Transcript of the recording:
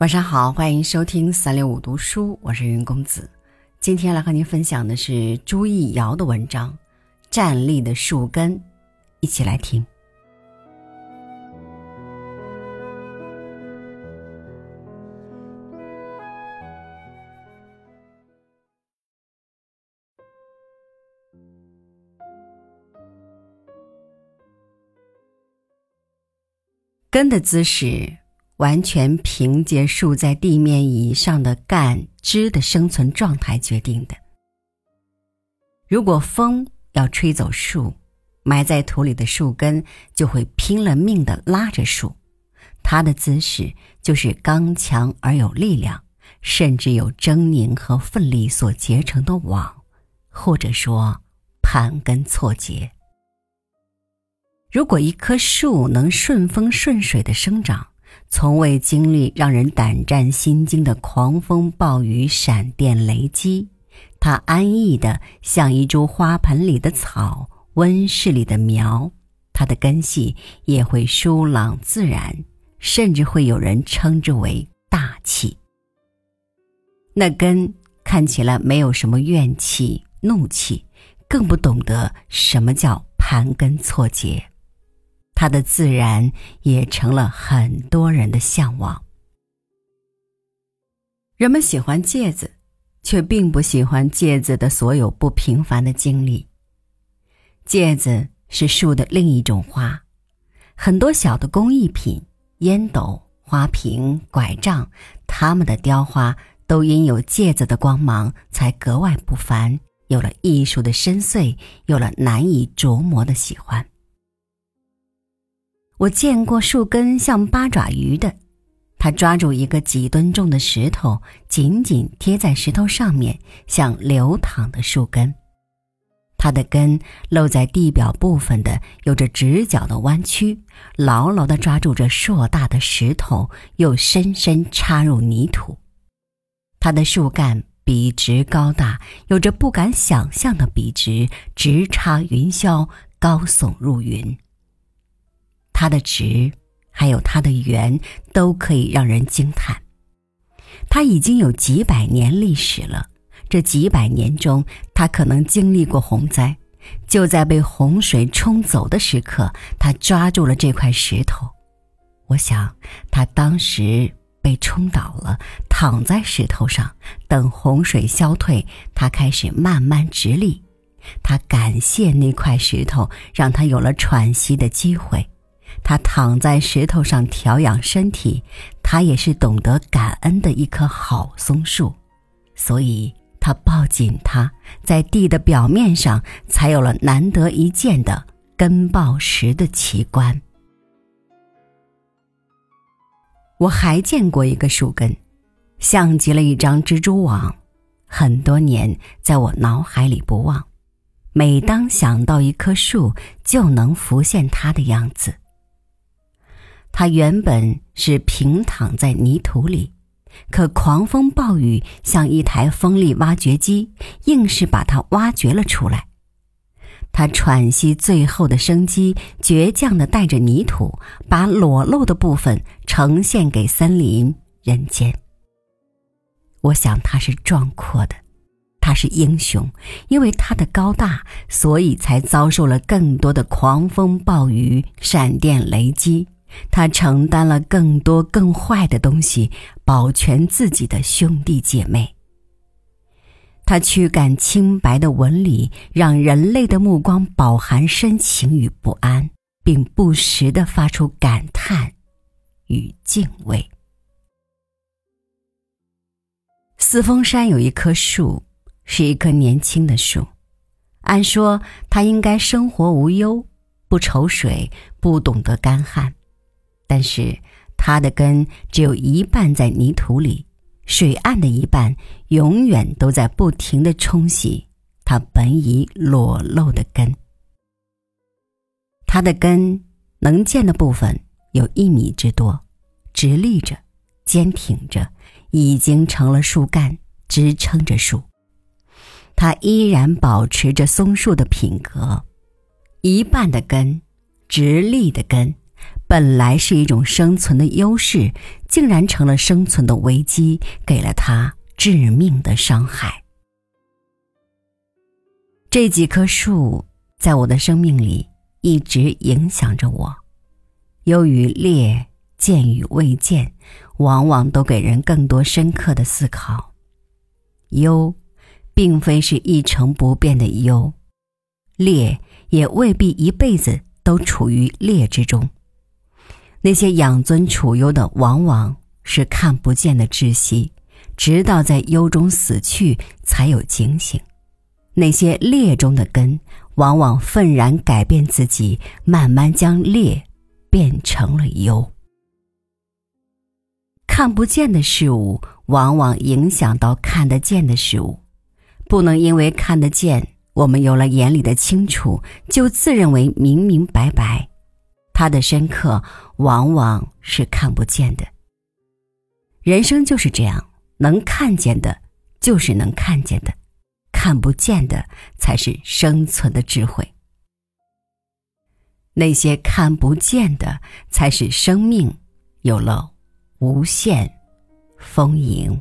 晚上好，欢迎收听三六五读书，我是云公子。今天来和您分享的是朱逸尧的文章《站立的树根》，一起来听。根的姿势。完全凭借树在地面以上的干枝的生存状态决定的。如果风要吹走树，埋在土里的树根就会拼了命的拉着树，它的姿势就是刚强而有力量，甚至有狰狞和奋力所结成的网，或者说盘根错节。如果一棵树能顺风顺水的生长，从未经历让人胆战心惊的狂风暴雨、闪电雷击，它安逸的像一株花盆里的草、温室里的苗，它的根系也会疏朗自然，甚至会有人称之为大气。那根看起来没有什么怨气、怒气，更不懂得什么叫盘根错节。它的自然也成了很多人的向往。人们喜欢芥子，却并不喜欢芥子的所有不平凡的经历。芥子是树的另一种花，很多小的工艺品、烟斗、花瓶、拐杖，它们的雕花都因有芥子的光芒，才格外不凡，有了艺术的深邃，有了难以琢磨的喜欢。我见过树根像八爪鱼的，它抓住一个几吨重的石头，紧紧贴在石头上面，像流淌的树根。它的根露在地表部分的，有着直角的弯曲，牢牢地抓住这硕大的石头，又深深插入泥土。它的树干笔直高大，有着不敢想象的笔直，直插云霄，高耸入云。它的直，还有它的圆，都可以让人惊叹。它已经有几百年历史了，这几百年中，它可能经历过洪灾。就在被洪水冲走的时刻，它抓住了这块石头。我想，它当时被冲倒了，躺在石头上，等洪水消退，它开始慢慢直立。他感谢那块石头，让他有了喘息的机会。他躺在石头上调养身体，他也是懂得感恩的一棵好松树，所以他抱紧它，在地的表面上才有了难得一见的根抱石的奇观。我还见过一个树根，像极了一张蜘蛛网，很多年在我脑海里不忘，每当想到一棵树，就能浮现它的样子。它原本是平躺在泥土里，可狂风暴雨像一台风力挖掘机，硬是把它挖掘了出来。它喘息最后的生机，倔强地带着泥土，把裸露的部分呈现给森林人间。我想它是壮阔的，它是英雄，因为它的高大，所以才遭受了更多的狂风暴雨、闪电雷击。他承担了更多更坏的东西，保全自己的兄弟姐妹。他驱赶清白的纹理，让人类的目光饱含深情与不安，并不时地发出感叹与敬畏。四峰山有一棵树，是一棵年轻的树，按说它应该生活无忧，不愁水，不懂得干旱。但是，它的根只有一半在泥土里，水岸的一半永远都在不停的冲洗它本已裸露的根。它的根能见的部分有一米之多，直立着，坚挺着，已经成了树干，支撑着树。它依然保持着松树的品格，一半的根，直立的根。本来是一种生存的优势，竟然成了生存的危机，给了他致命的伤害。这几棵树在我的生命里一直影响着我，优与劣，见与未见，往往都给人更多深刻的思考。优，并非是一成不变的优；劣，也未必一辈子都处于劣之中。那些养尊处优的，往往是看不见的窒息，直到在忧中死去，才有警醒。那些劣中的根，往往愤然改变自己，慢慢将劣变成了优。看不见的事物，往往影响到看得见的事物。不能因为看得见，我们有了眼里的清楚，就自认为明明白白。它的深刻，往往是看不见的。人生就是这样，能看见的，就是能看见的。看不见的才是生存的智慧，那些看不见的才是生命有了无限丰盈。